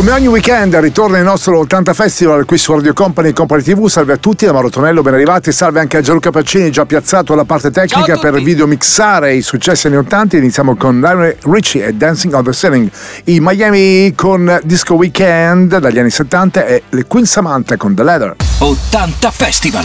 Come ogni weekend ritorna il nostro 80 Festival qui su Radio Company e Company TV. Salve a tutti, da Mauro Tonello, ben arrivati. Salve anche a Gianluca Pacini, già piazzato alla parte tecnica per videomixare i successi anni 80. Iniziamo con Lionel Richie e Dancing on the Ceiling. I Miami con Disco Weekend dagli anni 70 e le Queen Samantha con The Leather. 80 Festival.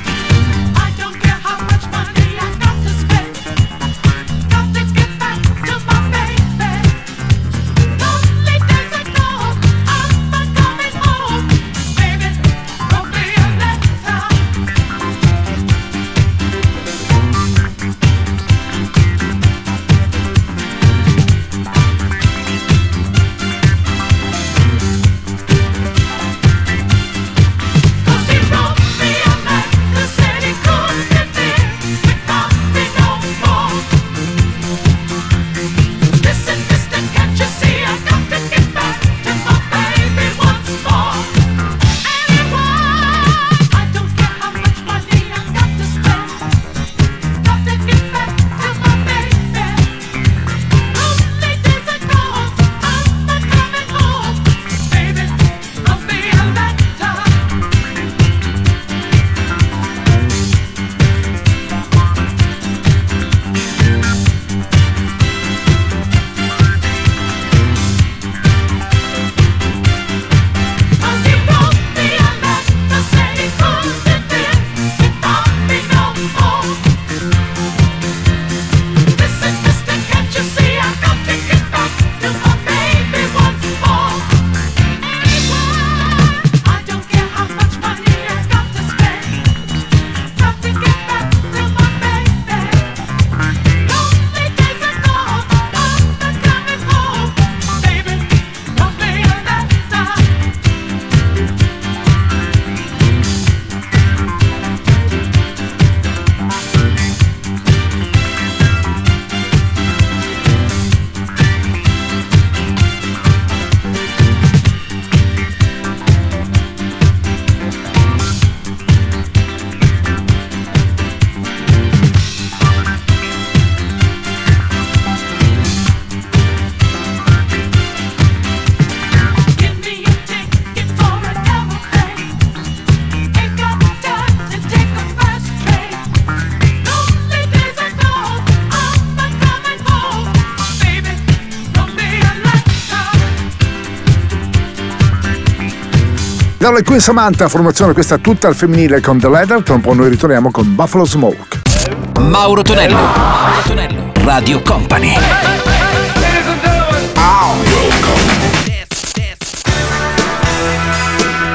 Dalle Queen Samantha, formazione questa tutta al femminile con The Leather, tra un po' noi ritorniamo con Buffalo Smoke. Mauro Tonello, Mauro Tonello, Radio Company.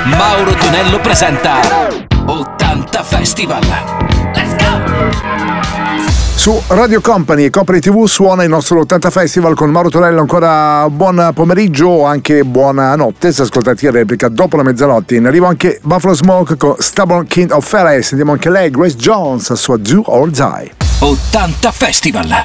Mauro Tonello presenta 80 Festival. Su Radio Company e Company TV suona il nostro 80 Festival con Mauro Tonello. Ancora buon pomeriggio o anche buona notte. Se ascoltati in replica dopo la mezzanotte. In arrivo anche Buffalo Smoke con Stubborn King of Fairy. Sentiamo anche lei, Grace Jones, a sua Do or Die. 80 Festival.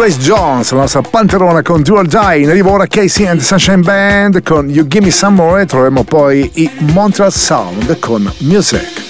Grace Jones, la nostra panterona con or Die. In arrivo ora Casey and Sunshine Band con You Give Me Some More e troveremo poi i Montreal Sound con Music.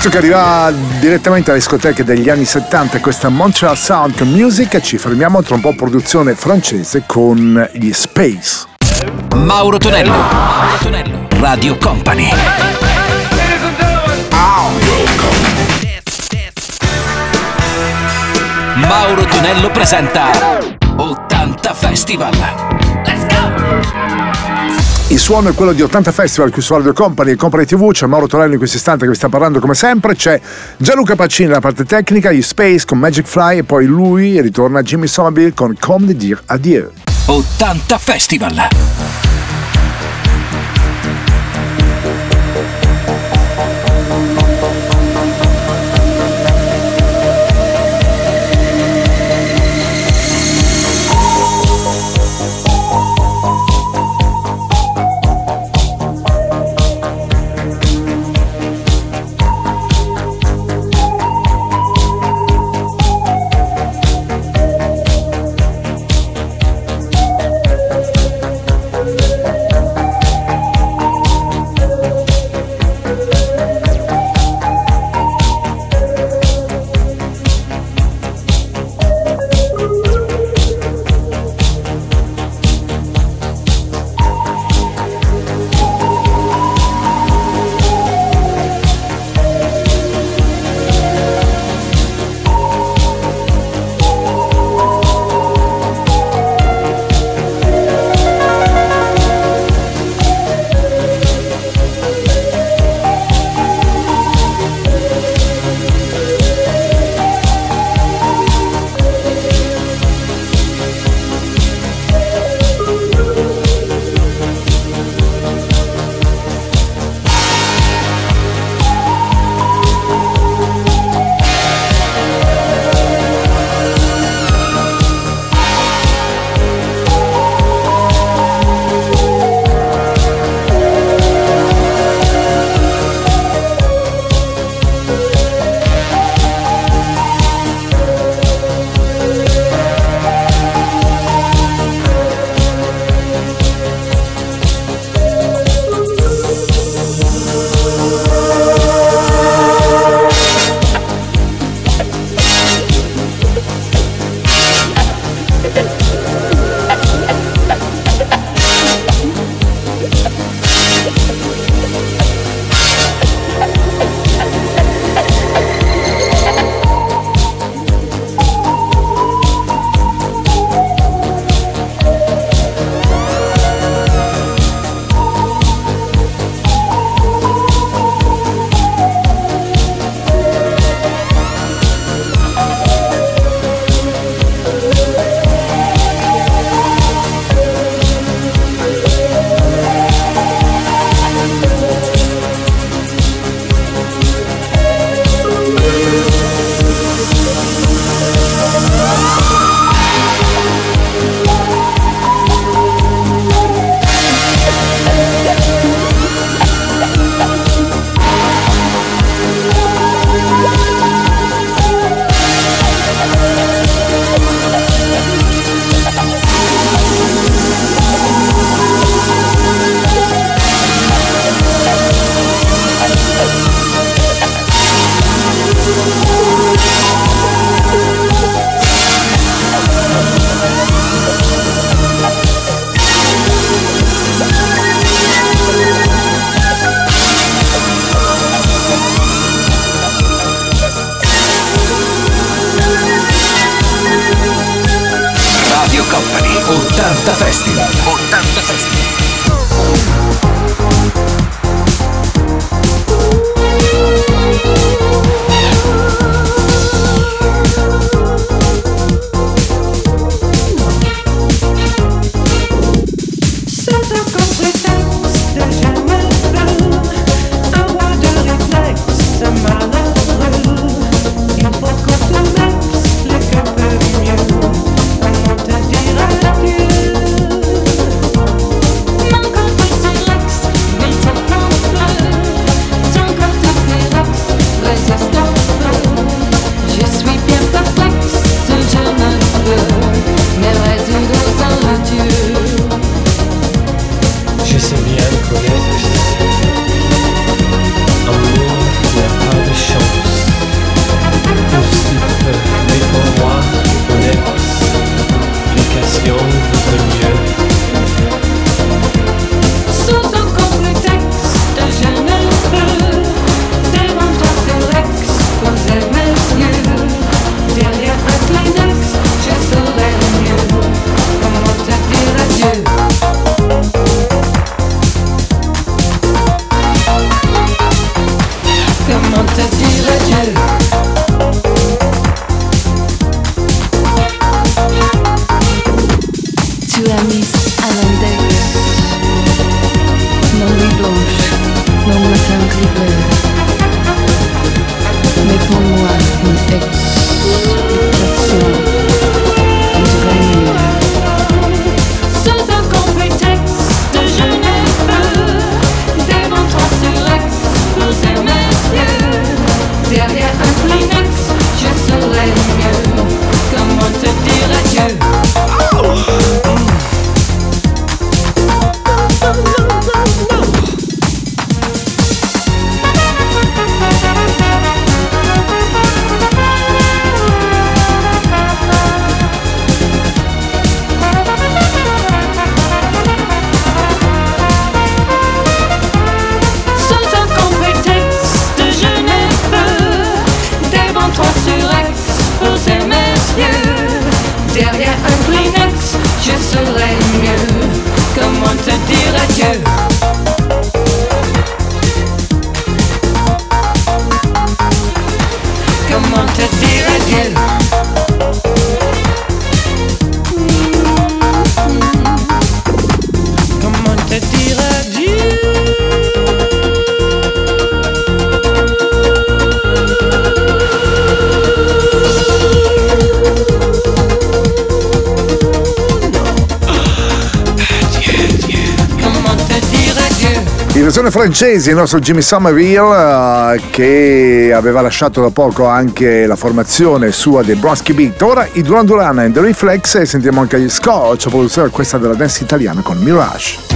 Pezzo che arriva direttamente alle discoteche degli anni 70, questa Montreal Sound Music. Ci fermiamo tra un po' produzione francese con gli Space. Mauro Tonello, Mauro Tonello, Radio Company. Mauro Tonello presenta 80 Festival. Let's go! Il suono è quello di 80 Festival qui su Radio Company e Company TV. C'è Mauro Torello in questo istante che vi sta parlando come sempre. C'è Gianluca Pacini nella parte tecnica, gli Space con Magic Fly e poi lui ritorna Jimmy Somerville con Comme dire adieu. 80 Festival. 80 versione francese, il nostro Jimmy Somerville, uh, che aveva lasciato da poco anche la formazione sua dei Bronski Beat. Ora i Duran Duran e The Reflex e sentiamo anche gli Scotch, produzione questa della dance italiana con Mirage.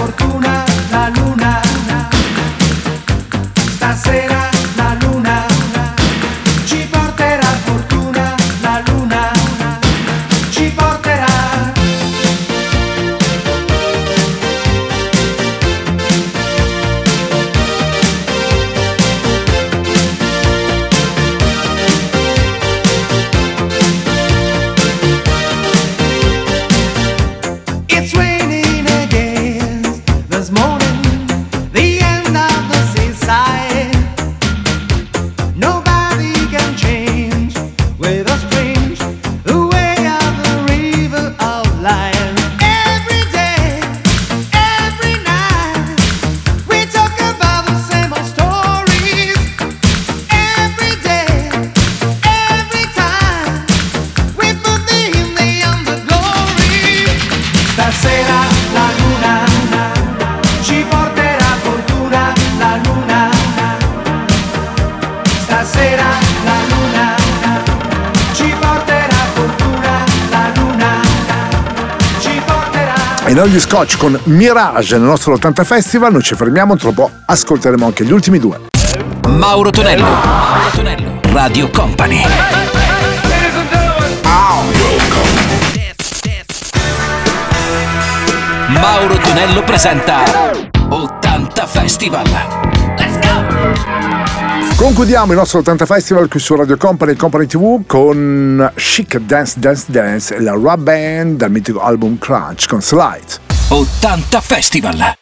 Noi gli Scotch con Mirage nel nostro 80 Festival, noi ci fermiamo, tra poco ascolteremo anche gli ultimi due. Mauro Tonello. Mauro Tonello. Radio Company. Mauro Tonello presenta 80 Festival. Concludiamo il nostro 80 Festival qui su Radio Company e Company TV con Chic Dance Dance Dance e la Rub Band dal mitico album Crunch con Slide. 80 Festival.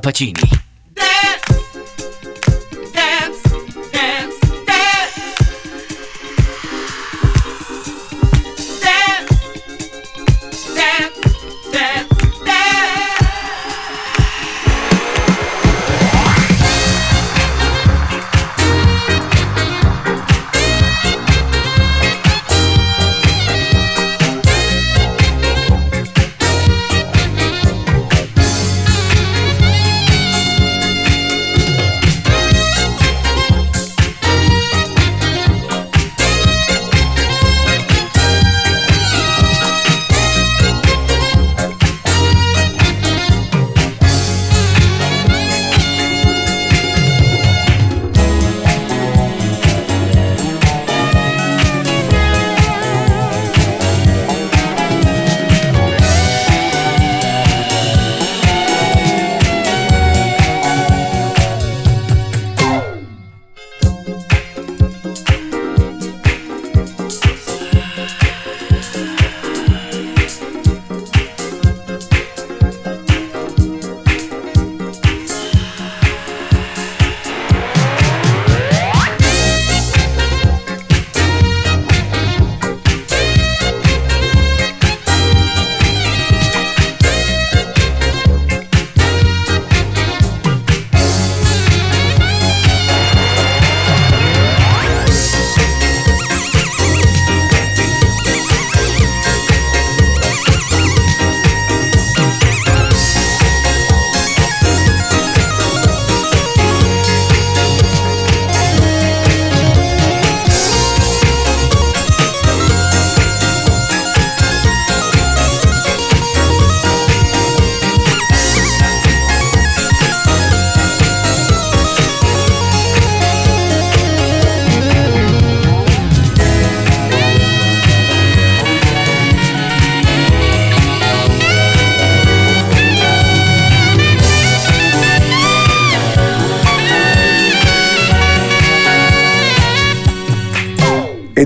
Gianluca Pacini. dance,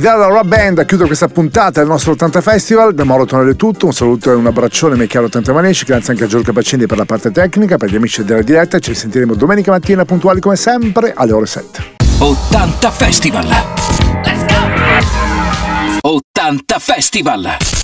E dalla Rock Band a chiudere questa puntata del nostro 80 Festival, da Mauro Tonello è tutto, un saluto e un abbraccione miei caro 80 Manesci, grazie anche a Giorgio Capacini per la parte tecnica, per gli amici della diretta, ci sentiremo domenica mattina puntuali come sempre alle ore 7. 80 Festival! Let's go! 80 Festival!